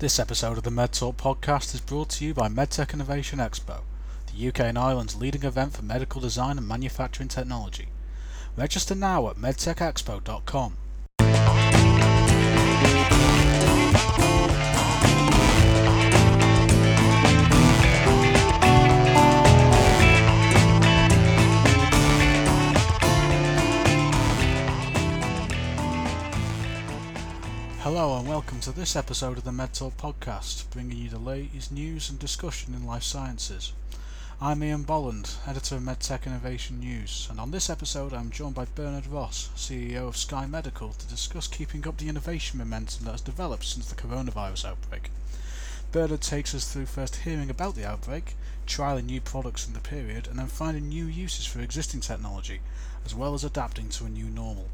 This episode of the MedTalk podcast is brought to you by MedTech Innovation Expo, the UK and Ireland's leading event for medical design and manufacturing technology. Register now at medtechexpo.com. Hello and welcome to this episode of the MedTalk podcast, bringing you the latest news and discussion in life sciences. I'm Ian Bolland, editor of MedTech Innovation News, and on this episode I'm joined by Bernard Ross, CEO of Sky Medical, to discuss keeping up the innovation momentum that has developed since the coronavirus outbreak. Bernard takes us through first hearing about the outbreak, trialing new products in the period, and then finding new uses for existing technology, as well as adapting to a new normal.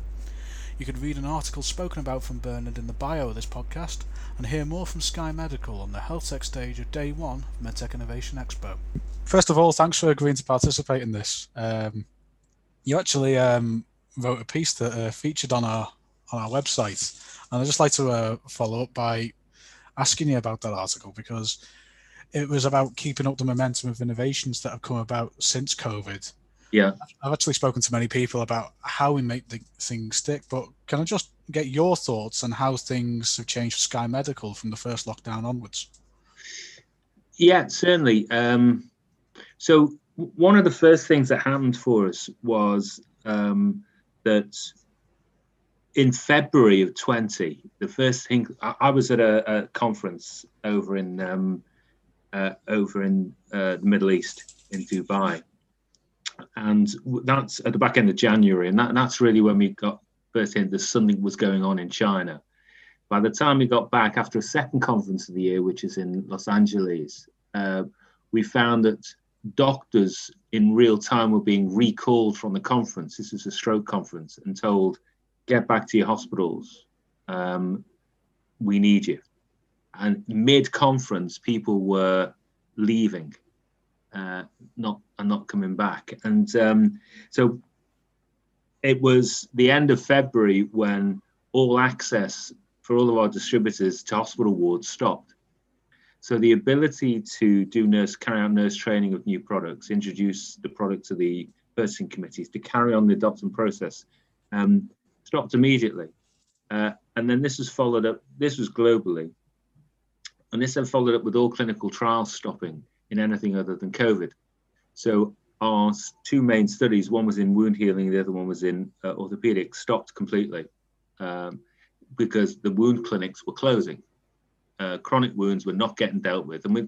You can read an article spoken about from Bernard in the bio of this podcast and hear more from Sky Medical on the health tech stage of day one of MedTech Innovation Expo. First of all, thanks for agreeing to participate in this. Um, you actually um, wrote a piece that uh, featured on our on our website, and I'd just like to uh, follow up by asking you about that article because it was about keeping up the momentum of innovations that have come about since COVID yeah. I've actually spoken to many people about how we make the things stick but can i just get your thoughts on how things have changed for sky medical from the first lockdown onwards? Yeah certainly. Um, so one of the first things that happened for us was um, that in February of 20, the first thing I, I was at a, a, conference over in um, uh, over in uh, the Middle East in Dubai, and that's at the back end of January, and that, that's really when we got first in that something was going on in China. By the time we got back after a second conference of the year, which is in Los Angeles, uh, we found that doctors in real time were being recalled from the conference. This is a stroke conference, and told, "Get back to your hospitals. Um, we need you." And mid-conference, people were leaving uh, not and not coming back. And um, so it was the end of February when all access for all of our distributors to hospital wards stopped. So the ability to do nurse carry out nurse training of new products, introduce the product to the purchasing committees, to carry on the adoption process, um, stopped immediately. Uh, and then this was followed up. This was globally, and this then followed up with all clinical trials stopping in anything other than COVID. So our two main studies, one was in wound healing, the other one was in uh, orthopedics, stopped completely um, because the wound clinics were closing. Uh, chronic wounds were not getting dealt with, and we,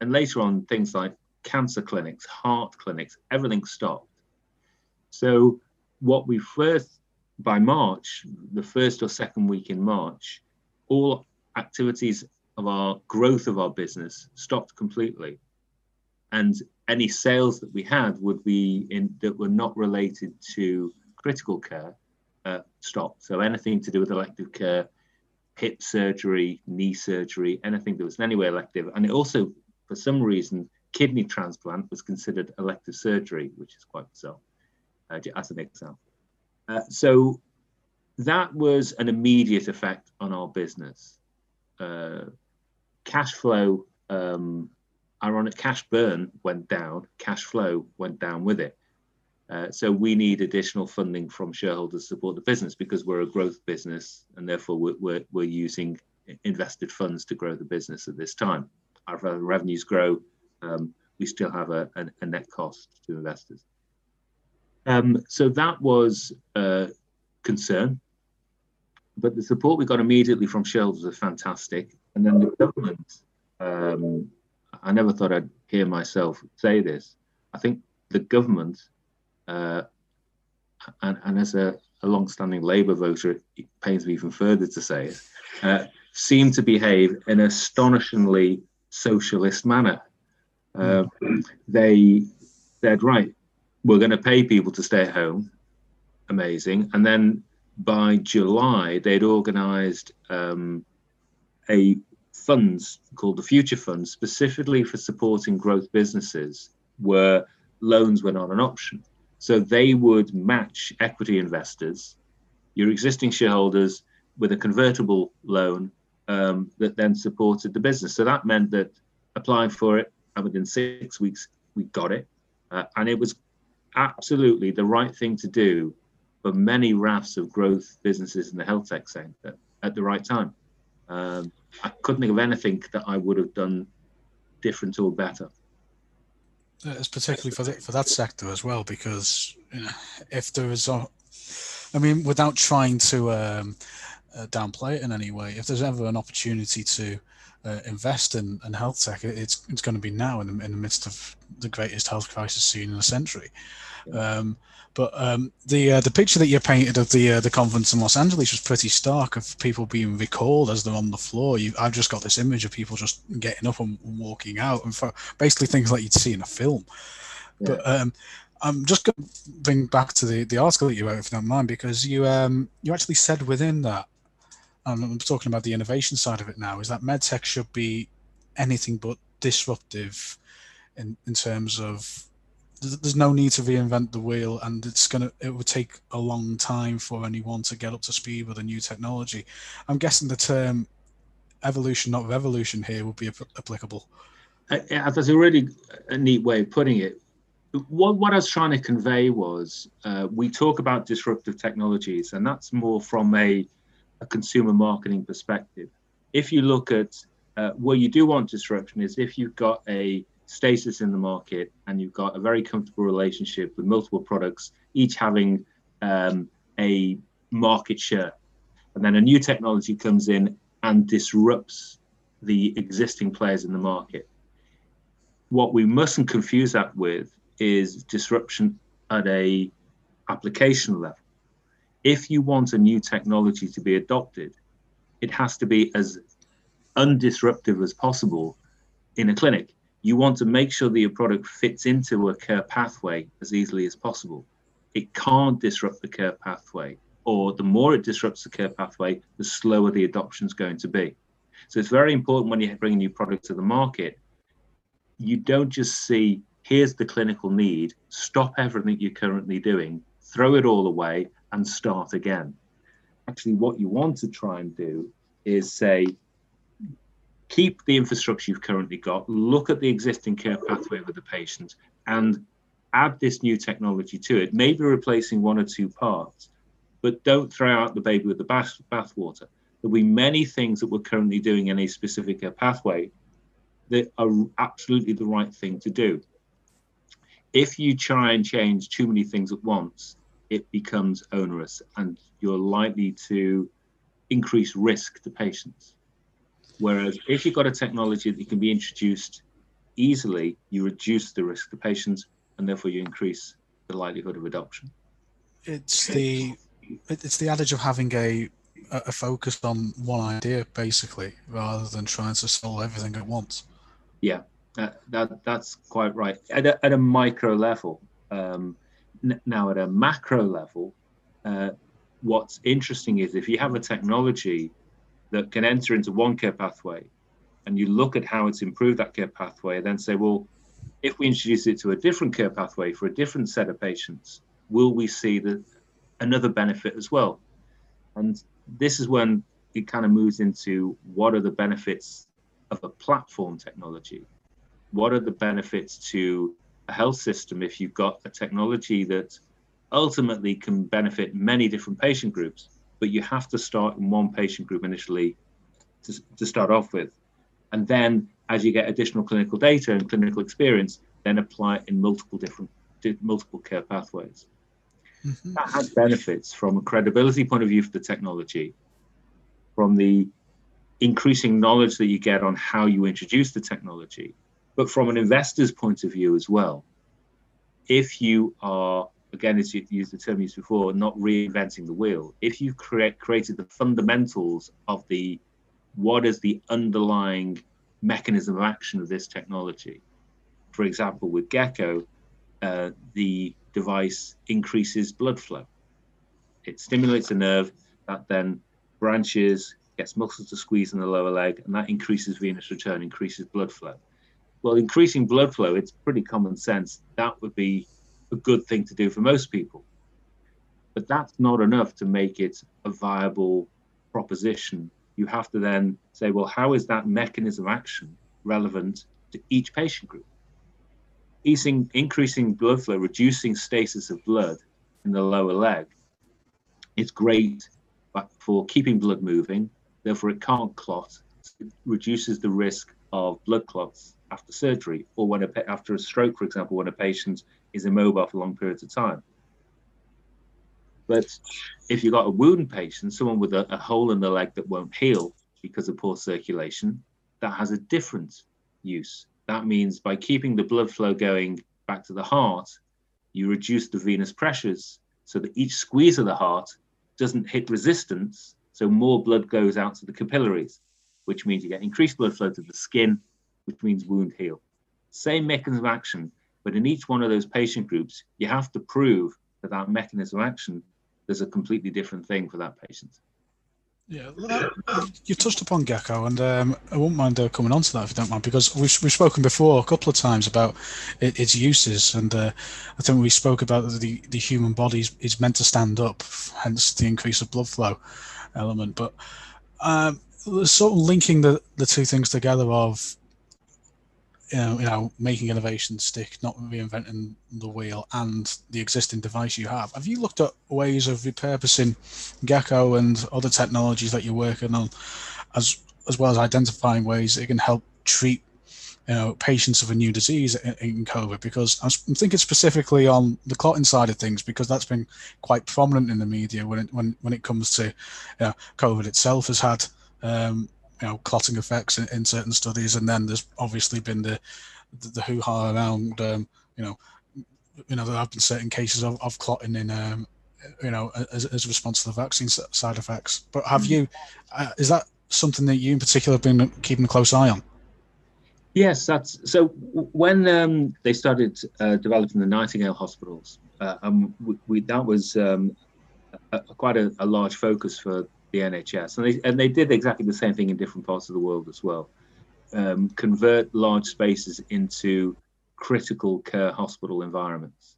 and later on things like cancer clinics, heart clinics, everything stopped. So what we first by March, the first or second week in March, all activities of our growth of our business stopped completely and any sales that we had would be in that were not related to critical care uh, stopped. So anything to do with elective care, hip surgery, knee surgery, anything that was in any way elective, and it also, for some reason, kidney transplant was considered elective surgery, which is quite bizarre, uh, as an example. Uh, so that was an immediate effect on our business. Uh, cash flow um, ironic cash burn went down, cash flow went down with it. Uh, so we need additional funding from shareholders to support the business because we're a growth business and therefore we're, we're, we're using invested funds to grow the business at this time. Our revenues grow, um, we still have a, a, a, net cost to investors. Um, so that was a concern, but the support we got immediately from shareholders was fantastic. And then the government um, I never thought I'd hear myself say this. I think the government, uh, and, and, as a, a long-standing Labour voter, it pains me even further to say it, uh, seem to behave in an astonishingly socialist manner. Uh, they said, right, we're going to pay people to stay at home. Amazing. And then by July, they'd organised um, a funds called the Future Fund, specifically for supporting growth businesses, where loans were not an option. So they would match equity investors, your existing shareholders, with a convertible loan um, that then supported the business. So that meant that applying for it, and within six weeks, we got it. Uh, and it was absolutely the right thing to do for many rafts of growth businesses in the health tech sector at the right time. Um, I couldn't think of anything that I would have done different or better. It's particularly for the, for that sector as well, because you know, if there is a, I mean, without trying to um, uh, downplay it in any way, if there's ever an opportunity to uh, invest in, in health tech, it's it's going to be now in the, in the midst of the greatest health crisis seen in a century. Um, but um, the uh, the picture that you painted of the uh, the conference in Los Angeles was pretty stark of people being recalled as they're on the floor. You, I've just got this image of people just getting up and walking out, and for basically things like you'd see in a film. Yeah. But um, I'm just going to bring back to the, the article that you wrote, if you don't mind, because you um, you actually said within that, Um, I'm talking about the innovation side of it now, is that medtech should be anything but disruptive in, in terms of there's no need to reinvent the wheel and it's gonna it would take a long time for anyone to get up to speed with a new technology. I'm guessing the term evolution not revolution here would be applicable. Uh, that's a really a neat way of putting it. What, what i was trying to convey was uh, we talk about disruptive technologies and that's more from a, a consumer marketing perspective if you look at uh, where you do want disruption is if you've got a status in the market and you've got a very comfortable relationship with multiple products, each having um, a market share. And then a new technology comes in and disrupts the existing players in the market. What we mustn't confuse that with is disruption at a application level. If you want a new technology to be adopted, it has to be as undisruptive as possible in a clinic you want to make sure that your product fits into a care pathway as easily as possible. It can't disrupt the care pathway, or the more it disrupts the care pathway, the slower the adoption is going to be. So it's very important when you bring a new product to the market, you don't just see, here's the clinical need, stop everything you're currently doing, throw it all away, and start again. Actually, what you want to try and do is say, keep the infrastructure you've currently got, look at the existing care pathway with the patient, and add this new technology to it, maybe replacing one or two parts, but don't throw out the baby with the bath bathwater. There'll be many things that we're currently doing in a specific care pathway that are absolutely the right thing to do. If you try and change too many things at once, it becomes onerous and you're likely to increase risk to patients. Whereas if you've got a technology that can be introduced easily, you reduce the risk to patients and therefore you increase the likelihood of adoption. It's the it's the adage of having a a focus on one idea basically rather than trying to solve everything at once. Yeah, that, that that's quite right. At a, at a micro level, um, now at a macro level, uh, what's interesting is if you have a technology that can enter into one care pathway and you look at how it's improved that care pathway then say, well, if we introduce it to a different care pathway for a different set of patients, will we see the, another benefit as well? And this is when it kind of moves into what are the benefits of a platform technology? What are the benefits to a health system if you've got a technology that ultimately can benefit many different patient groups? but you have to start in one patient group initially to, to start off with. And then as you get additional clinical data and clinical experience, then apply it in multiple different multiple care pathways. Mm-hmm. That has benefits from a credibility point of view for the technology, from the increasing knowledge that you get on how you introduce the technology, but from an investor's point of view as well. If you are again, as you used the term used before, not reinventing the wheel. If you've create, created the fundamentals of the what is the underlying mechanism of action of this technology, for example, with Geko, uh, the device increases blood flow. It stimulates a nerve that then branches, gets muscles to squeeze in the lower leg, and that increases venous return, increases blood flow. Well, increasing blood flow, it's pretty common sense. That would be a good thing to do for most people. But that's not enough to make it a viable proposition you have to then say, well, how is that mechanism of action relevant to each patient group? Easing, increasing blood flow, reducing stasis of blood in the lower leg, it's great for keeping blood moving. Therefore, it can't clot. It reduces the risk of blood clots after surgery or when a, after a stroke, for example, when a patient is immobile for long periods of time. But if you've got a wound patient, someone with a, a hole in the leg that won't heal because of poor circulation, that has a different use. That means by keeping the blood flow going back to the heart, you reduce the venous pressures so that each squeeze of the heart doesn't hit resistance. So more blood goes out to the capillaries, which means you get increased blood flow to the skin, which means wound heal. Same mechanism of action, but in each one of those patient groups, you have to prove that that mechanism of action there's a completely different thing for that patient. Yeah, you touched upon geko, and um, I won't mind uh, coming on to that if you don't mind, because we've, we've spoken before a couple of times about it, its uses, and uh, I think we spoke about the, the human body is, is meant to stand up, hence the increase of blood flow element. But um, sort of linking the, the two things together of you know, you know, making innovation stick, not reinventing the wheel, and the existing device you have. Have you looked at ways of repurposing Geko and other technologies that you're working on, as as well as identifying ways that can help treat, you know, patients of a new disease in, in COVID? Because I'm thinking specifically on the clotting side of things, because that's been quite prominent in the media when it when when it comes to, you know, COVID itself has had. Um, you know clotting effects in, in certain studies, and then there's obviously been the the, the hoo ha around um, you know you know there have been certain cases of, of clotting in um, you know as, as a response to the vaccine side effects. But have mm. you uh, is that something that you in particular have been keeping a close eye on? Yes, that's so. When um, they started uh, developing the Nightingale hospitals, uh, um, we, we, that was um, a, quite a, a, large focus for the NHS, and they and they did exactly the same thing in different parts of the world as well. Um, convert large spaces into critical care hospital environments,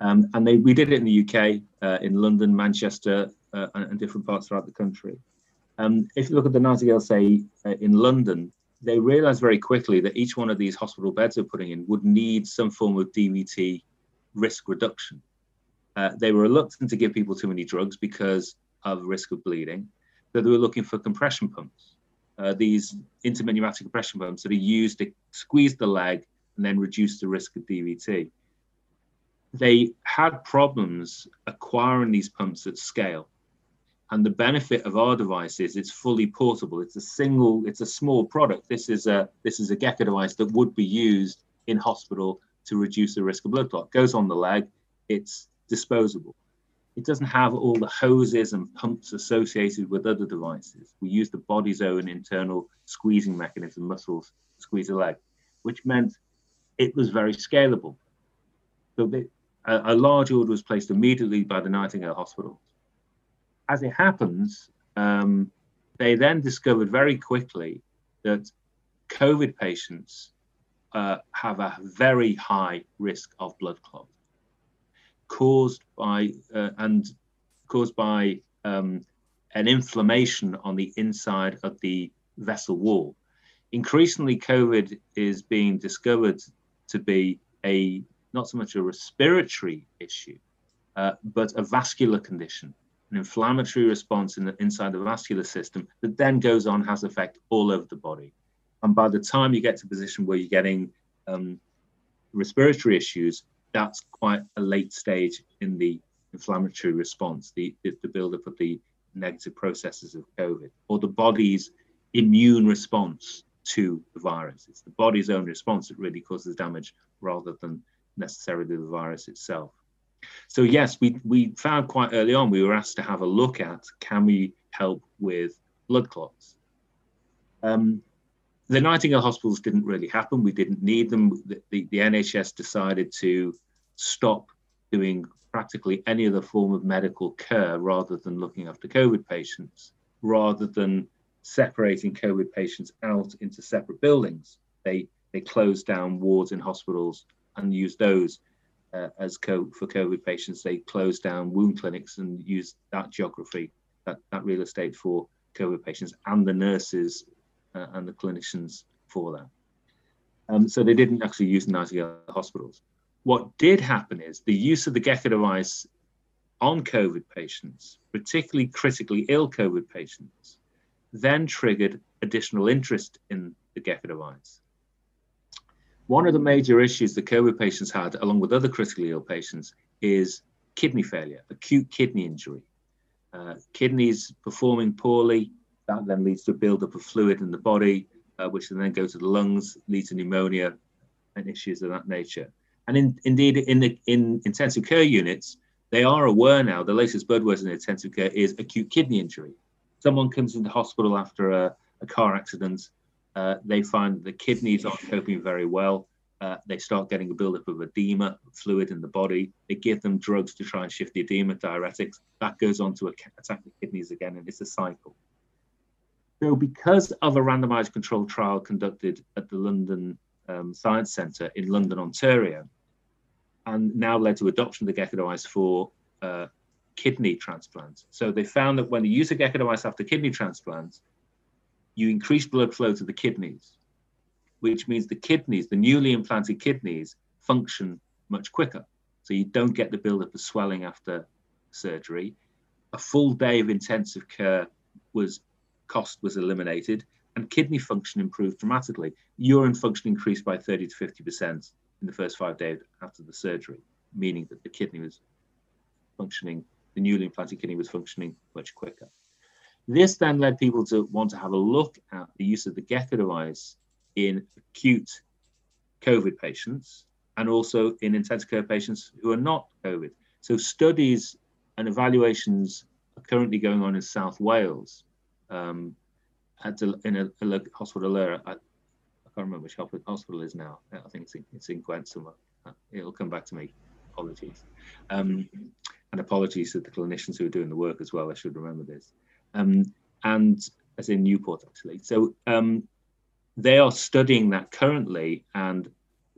um, and they we did it in the UK, uh, in London, Manchester, uh, and, and, different parts throughout the country. Um, if you look at the Nightingale, say uh, in London, they realised very quickly that each one of these hospital beds they're putting in would need some form of DVT risk reduction. Uh, they were reluctant to give people too many drugs because of risk of bleeding, that they were looking for compression pumps. Uh, these intermittent pneumatic compression pumps that are used to squeeze the leg and then reduce the risk of DVT. They had problems acquiring these pumps at scale. And the benefit of our device is it's fully portable. It's a single, it's a small product. This is a this is a Geko device that would be used in hospital to reduce the risk of blood clot. Goes on the leg, it's disposable. It doesn't have all the hoses and pumps associated with other devices. We use the body's own internal squeezing mechanism, muscles squeeze a leg, which meant it was very scalable. So the, a, a, large order was placed immediately by the Nightingale Hospital. As it happens, um, they then discovered very quickly that COVID patients uh, have a very high risk of blood clot caused by uh, and caused by um, an inflammation on the inside of the vessel wall. Increasingly, COVID is being discovered to be a not so much a respiratory issue, uh, but a vascular condition, an inflammatory response in the, inside the vascular system that then goes on has effect all over the body. And by the time you get to a position where you're getting um, respiratory issues, that's quite a late stage in the inflammatory response, the, the, buildup of the negative processes of COVID, or the body's immune response to the virus. It's the body's own response that really causes damage rather than necessarily the virus itself. So yes, we, we found quite early on, we were asked to have a look at, can we help with blood clots? Um, the Nightingale hospitals didn't really happen. We didn't need them. The, the, the NHS decided to stop doing practically any other form of medical care rather than looking after COVID patients, rather than separating COVID patients out into separate buildings. They they closed down wards in hospitals and used those uh, as co- for COVID patients. They closed down wound clinics and used that geography, that, that real estate for COVID patients and the nurses uh, and the clinicians for that. Um, so they didn't actually use the Nightingale hospitals. What did happen is the use of the Geko device on COVID patients, particularly critically ill COVID patients, then triggered additional interest in the Geko device. One of the major issues that COVID patients had, along with other critically ill patients, is kidney failure, acute kidney injury. Uh, kidneys performing poorly, that then leads to a buildup of fluid in the body, uh, which then go to the lungs, leads to pneumonia and issues of that nature. And in, indeed, in the in intensive care units, they are aware now. The latest buzzword in intensive care is acute kidney injury. Someone comes into hospital after a, a car accident. Uh, they find the kidneys aren't coping very well. Uh, they start getting a buildup of edema, fluid in the body. They give them drugs to try and shift the edema, diuretics. That goes on to attack the kidneys again, and it's a cycle. So, because of a randomized controlled trial conducted at the London um, Science Centre in London, Ontario, and now led to adoption of the Geko device for uh, kidney transplants. So, they found that when you use a Geko device after kidney transplants, you increase blood flow to the kidneys, which means the kidneys, the newly implanted kidneys, function much quicker. So, you don't get the buildup of swelling after surgery. A full day of intensive care was cost was eliminated, and kidney function improved dramatically. Urine function increased by 30 to 50% in the first five days after the surgery, meaning that the kidney was functioning, the newly implanted kidney was functioning much quicker. This then led people to want to have a look at the use of the Geko device in acute COVID patients and also in intensive care patients who are not COVID. So studies and evaluations are currently going on in South Wales um, at in a, a hospital there. I, I, can't remember which hospital is now. I think it's in, it's in Gwent somewhere. Uh, it'll come back to me. Apologies. Um, and apologies to the clinicians who are doing the work as well. I should remember this. Um, and as in Newport, actually. So um, they are studying that currently, and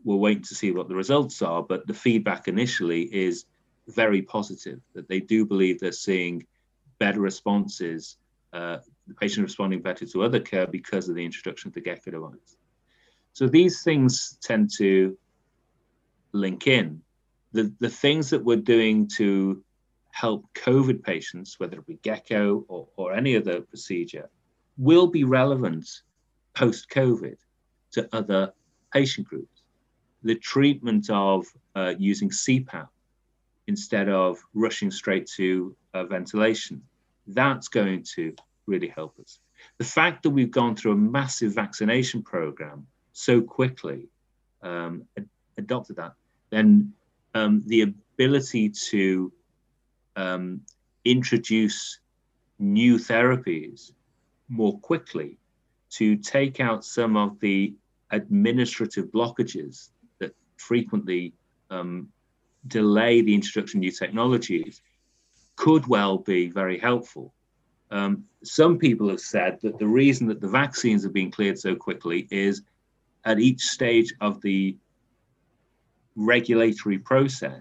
we're waiting to see what the results are. But the feedback initially is very positive that they do believe they're seeing better responses uh, the patient responding better to other care because of the introduction of the Geko device. So these things tend to link in. The, the things that we're doing to help COVID patients, whether it be Geko or, or any other procedure, will be relevant post COVID to other patient groups. The treatment of uh, using CPAP instead of rushing straight to uh, ventilation, that's going to really help us. The fact that we've gone through a massive vaccination program so quickly, um, adopted that, then um, the ability to um, introduce new therapies more quickly to take out some of the administrative blockages that frequently um, delay the introduction of new technologies could well be very helpful. Um, some people have said that the reason that the vaccines are being cleared so quickly is at each stage of the regulatory process,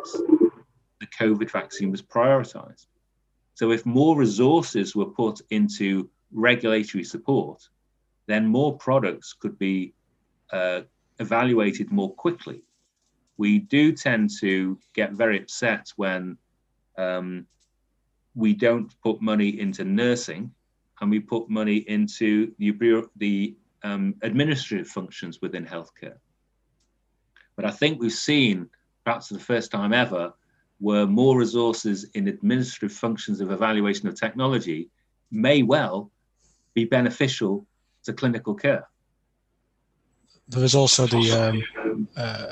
the COVID vaccine was prioritized. So, if more resources were put into regulatory support, then more products could be uh, evaluated more quickly. We do tend to get very upset when um, we don't put money into nursing and we put money into the, the um, administrative functions within healthcare. But I think we've seen, perhaps for the first time ever, where more resources in administrative functions of evaluation of technology may well be beneficial to clinical care. There is also the um, uh,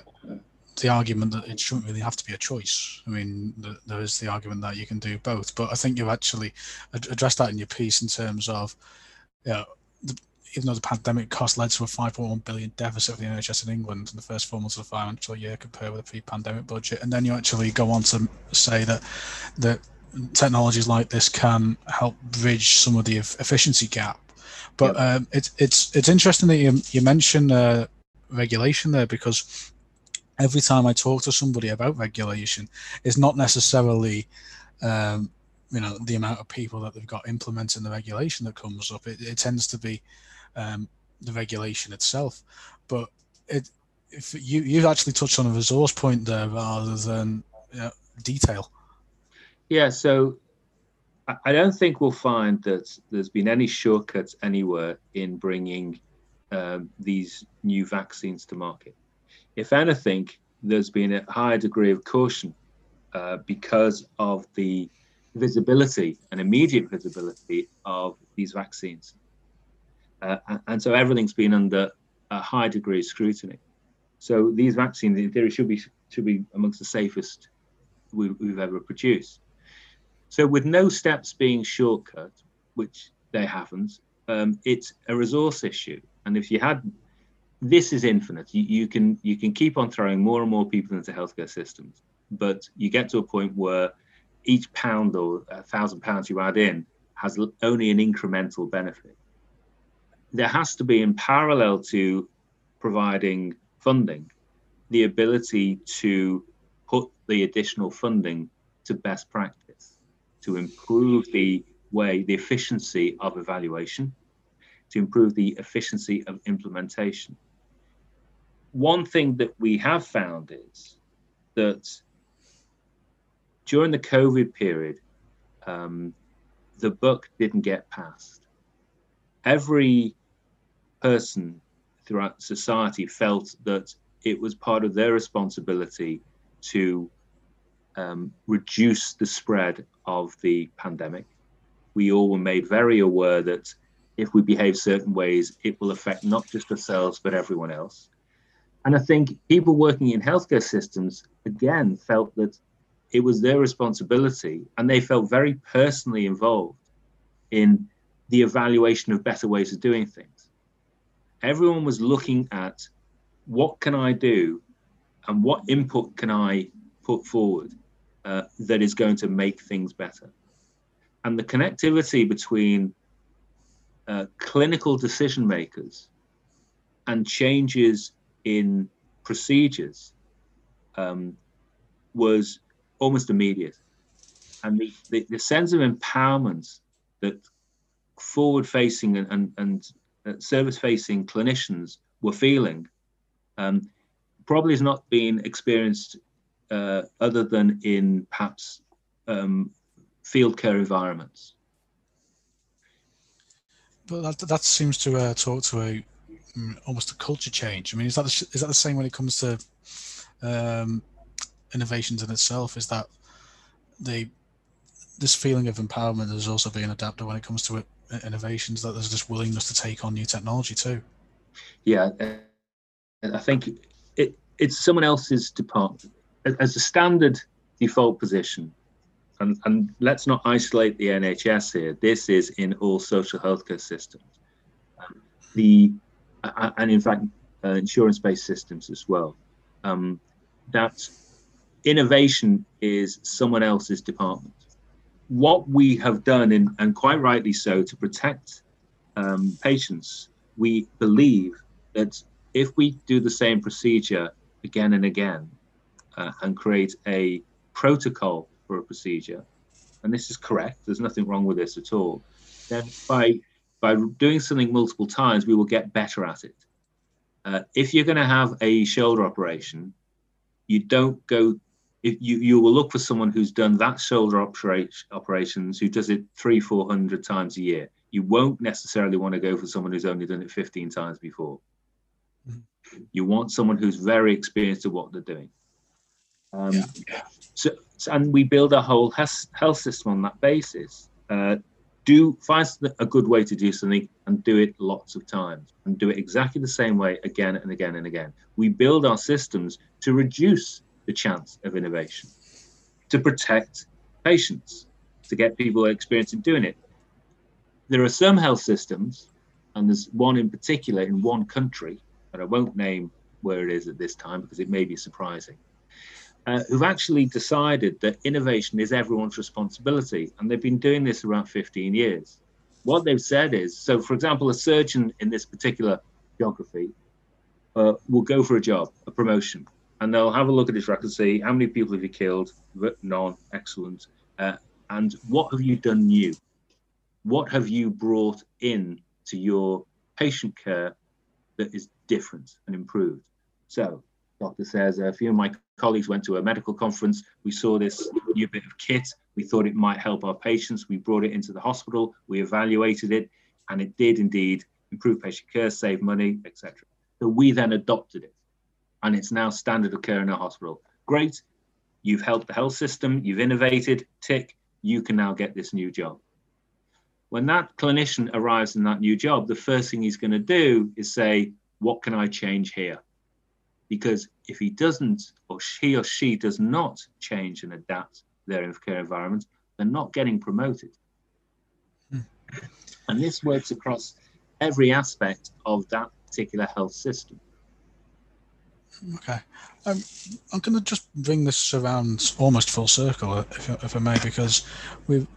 the argument that it shouldn't really have to be a choice. I mean, the, there is the argument that you can do both, but I think you've actually addressed that in your piece in terms of, you know, the, even though the pandemic cost led to a 5.1 billion deficit for the NHS in England in the first four months of the financial year compared with the pre-pandemic budget, and then you actually go on to say that that technologies like this can help bridge some of the efficiency gap. But yep. um, it's it's it's interesting that you you mentioned uh, regulation there because every time I talk to somebody about regulation, it's not necessarily um, you know the amount of people that they've got implementing the regulation that comes up. It, it tends to be um, the regulation itself, but it if you you've actually touched on a resource point there rather than you know, detail. Yeah, so I don't think we'll find that there's been any shortcuts anywhere in bringing um, these new vaccines to market. If anything, there's been a higher degree of caution uh, because of the visibility and immediate visibility of these vaccines. Uh, and so everything's been under a high degree of scrutiny. So these vaccines, in theory, should be should be amongst the safest we've, we've ever produced. So with no steps being shortcut, which they haven't, um, it's a resource issue. And if you had, this is infinite. You, you can you can keep on throwing more and more people into healthcare systems, but you get to a point where each pound or a thousand pounds you add in has only an incremental benefit. There has to be, in parallel to providing funding, the ability to put the additional funding to best practice, to improve the way, the efficiency of evaluation, to improve the efficiency of implementation. One thing that we have found is that during the COVID period, um, the book didn't get passed. Every person throughout society felt that it was part of their responsibility to um, reduce the spread of the pandemic. We all were made very aware that if we behave certain ways, it will affect not just ourselves, but everyone else. And I think people working in healthcare systems, again, felt that it was their responsibility and they felt very personally involved in the evaluation of better ways of doing things everyone was looking at what can I do and what input can I put forward uh, that is going to make things better. And the connectivity between uh, clinical decision makers and changes in procedures um, was almost immediate. And the, the, the sense of empowerment that forward facing and, and, and uh, service facing clinicians were feeling um, probably has not been experienced uh, other than in perhaps um, field care environments. But that, that seems to uh, talk to a almost a culture change. I mean, is that the, is that the same when it comes to um, innovations in itself? Is that the this feeling of empowerment is also being adapted when it comes to it innovations that there's this willingness to take on new technology too yeah i think it it's someone else's department as a standard default position and, and let's not isolate the nhs here this is in all social healthcare systems the uh, and in fact uh, insurance-based systems as well um, that innovation is someone else's department. What we have done, in, and quite rightly so, to protect um, patients, we believe that if we do the same procedure again and again uh, and create a protocol for a procedure, and this is correct, there's nothing wrong with this at all, then by by doing something multiple times, we will get better at it. Uh, if you're going to have a shoulder operation, you don't go if you, you will look for someone who's done that shoulder operations, who does it three, 400 times a year. You won't necessarily want to go for someone who's only done it 15 times before. Mm-hmm. You want someone who's very experienced at what they're doing. Um, yeah. so, and we build a whole health system on that basis. Uh, do find a good way to do something and do it lots of times and do it exactly the same way again and again and again. We build our systems to reduce the chance of innovation, to protect patients, to get people experience in doing it. There are some health systems, and there's one in particular in one country, and I won't name where it is at this time because it may be surprising, uh, who've actually decided that innovation is everyone's responsibility. And they've been doing this around 15 years. What they've said is so, for example, a surgeon in this particular geography uh, will go for a job, a promotion, and they'll have a look at his record, see how many people have you killed? None. Excellent. Uh, and what have you done new? What have you brought in to your patient care that is different and improved? So, doctor says a few of my colleagues went to a medical conference. We saw this new bit of kit. We thought it might help our patients. We brought it into the hospital. We evaluated it, and it did indeed improve patient care, save money, etc. So we then adopted it, and it's now standard of care in our hospital. Great, you've helped the health system, you've innovated, tick, you can now get this new job. When that clinician arrives in that new job, the first thing he's going to do is say, What can I change here? Because if he doesn't, or he or she does not change and adapt their care environment, they're not getting promoted. Hmm. And this works across every aspect of that particular health system. Okay. Um, I'm going to just bring this around almost full circle, if, if I may, because we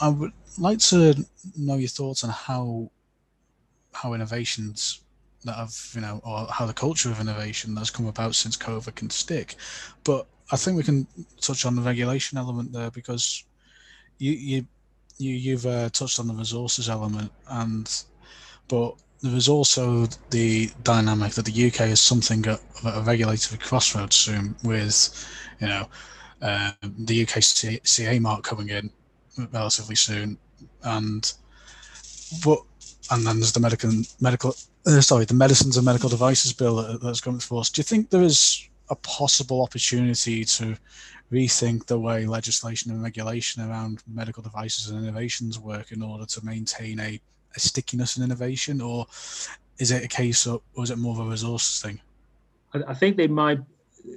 I would like to know your thoughts on how how innovations that have you know, or how the culture of innovation that's come about since COVID can stick. But I think we can touch on the regulation element there because you you you you've uh, touched on the resources element, and but there is also the dynamic that the UK is something of a regulatory crossroads soon with, you know, uh, the UK CE mark coming in relatively soon, and but and then there's the medical medical uh, sorry the medicines and medical devices bill that's coming to us. Do you think there is a possible opportunity to rethink the way legislation and regulation around medical devices and innovations work in order to maintain a a stickiness and innovation, or is it a case of, or is it more of a resources thing? I, I think they might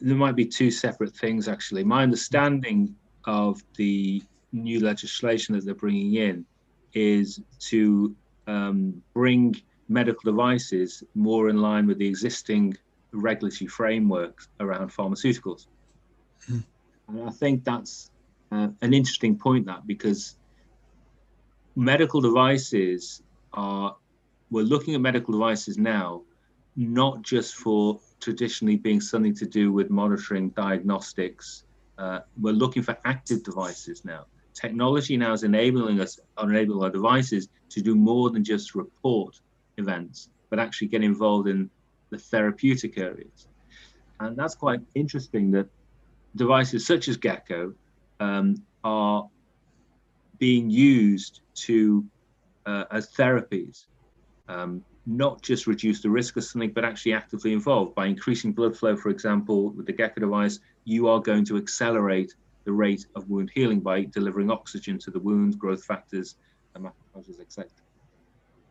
there might be two separate things actually. My understanding of the new legislation that they're bringing in is to um, bring medical devices more in line with the existing regulatory frameworks around pharmaceuticals. Mm. And I think that's uh, an interesting point that because medical devices are we're looking at medical devices now not just for traditionally being something to do with monitoring diagnostics uh, we're looking for active devices now technology now is enabling us enabling our devices to do more than just report events but actually get involved in the therapeutic areas and that's quite interesting that devices such as geko um, are being used to uh, as therapies, um, not just reduce the risk of something, but actually actively involved. By increasing blood flow, for example, with the Geko device, you are going to accelerate the rate of wound healing by delivering oxygen to the wound, growth factors, and macrophages, etc.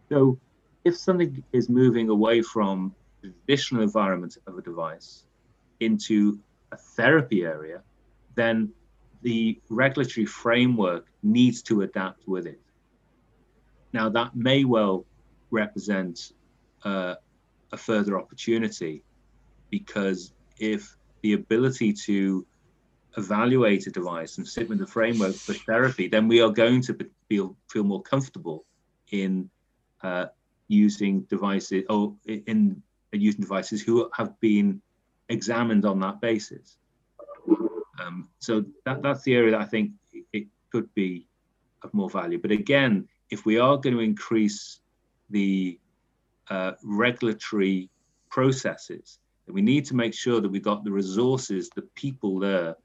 So, if something is moving away from the traditional environment of a device into a therapy area, then the regulatory framework needs to adapt with it. Now, that may well represent uh, a further opportunity because if the ability to evaluate a device and sit with the framework for therapy, then we are going to feel feel more comfortable in uh, using devices or in using devices who have been examined on that basis. Um, so that, that's the area that I think it could be of more value. But again, if we are going to increase the uh, regulatory processes, we need to make sure that we've got the resources, the people there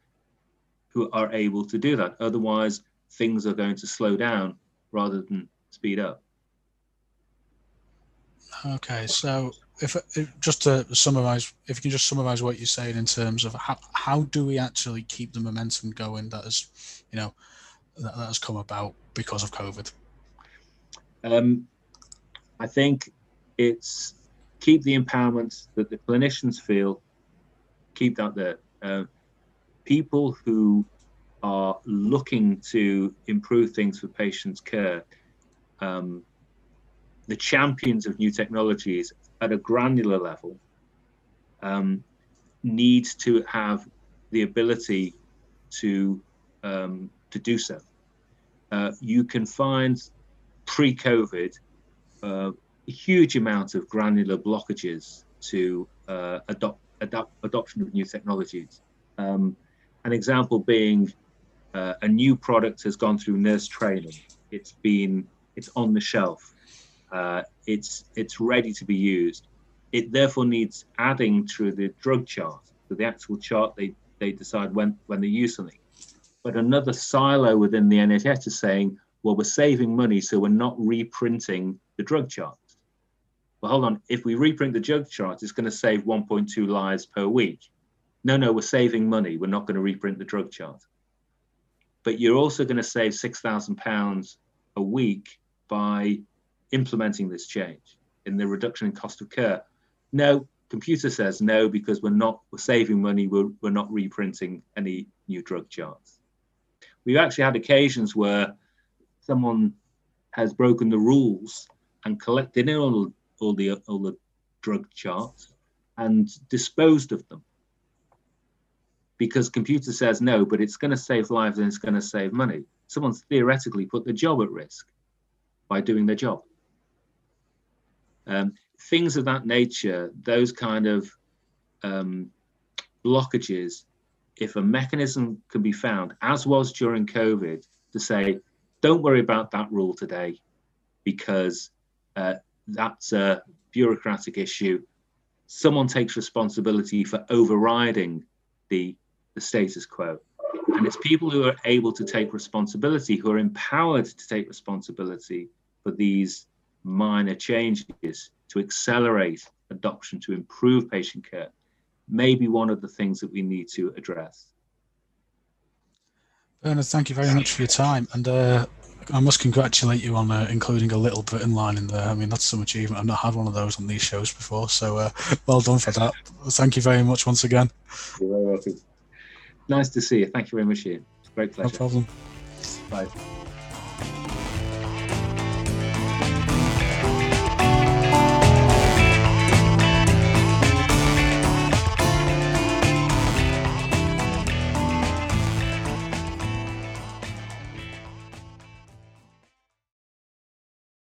who are able to do that. Otherwise, things are going to slow down rather than speed up. Okay, so if, if, just to summarize, if you can just summarize what you're saying in terms of how, how do we actually keep the momentum going that has, you know, that, that has come about because of COVID? Um, I think it's keep the empowerment that the clinicians feel, keep that there. Uh, people who are looking to improve things for patients' care, um, the champions of new technologies at a granular level um, needs to have the ability to um, to do so. Uh, you can find pre-COVID uh, a huge amount of granular blockages to uh, adopt, adopt adoption of new technologies. Um, an example being uh, a new product has gone through nurse training. It's been it's on the shelf. Uh, it's it's ready to be used. It therefore needs adding to the drug chart. So the actual chart they they decide when when they use something. But another silo within the NHS is saying, well, we're saving money, so we're not reprinting the drug chart. Well, hold on. If we reprint the drug chart, it's going to save 1.2 lives per week. No, no, we're saving money. We're not going to reprint the drug chart. But you're also going to save £6,000 a week by implementing this change in the reduction in cost of care. No, computer says no because we're not we're saving money. We're, we're not reprinting any new drug charts. We've actually had occasions where someone has broken the rules and collected in all, all the all the drug charts and disposed of them because computer says no, but it's going to save lives and it's going to save money. Someone's theoretically put the job at risk by doing their job. Um, things of that nature, those kind of um, blockages, if a mechanism can be found, as was during COVID, to say, don't worry about that rule today because uh, that's a bureaucratic issue. Someone takes responsibility for overriding the, the status quo. And it's people who are able to take responsibility, who are empowered to take responsibility for these minor changes to accelerate adoption, to improve patient care, may be one of the things that we need to address. Bernard, thank you very much for your time. And uh, I must congratulate you on uh, including a little Britain line in there. I mean, that's some achievement. I've not had one of those on these shows before. So uh, well done for that. Thank you very much once again. You're very welcome. Nice to see you. Thank you very much, Ian. Great pleasure. No problem. Bye.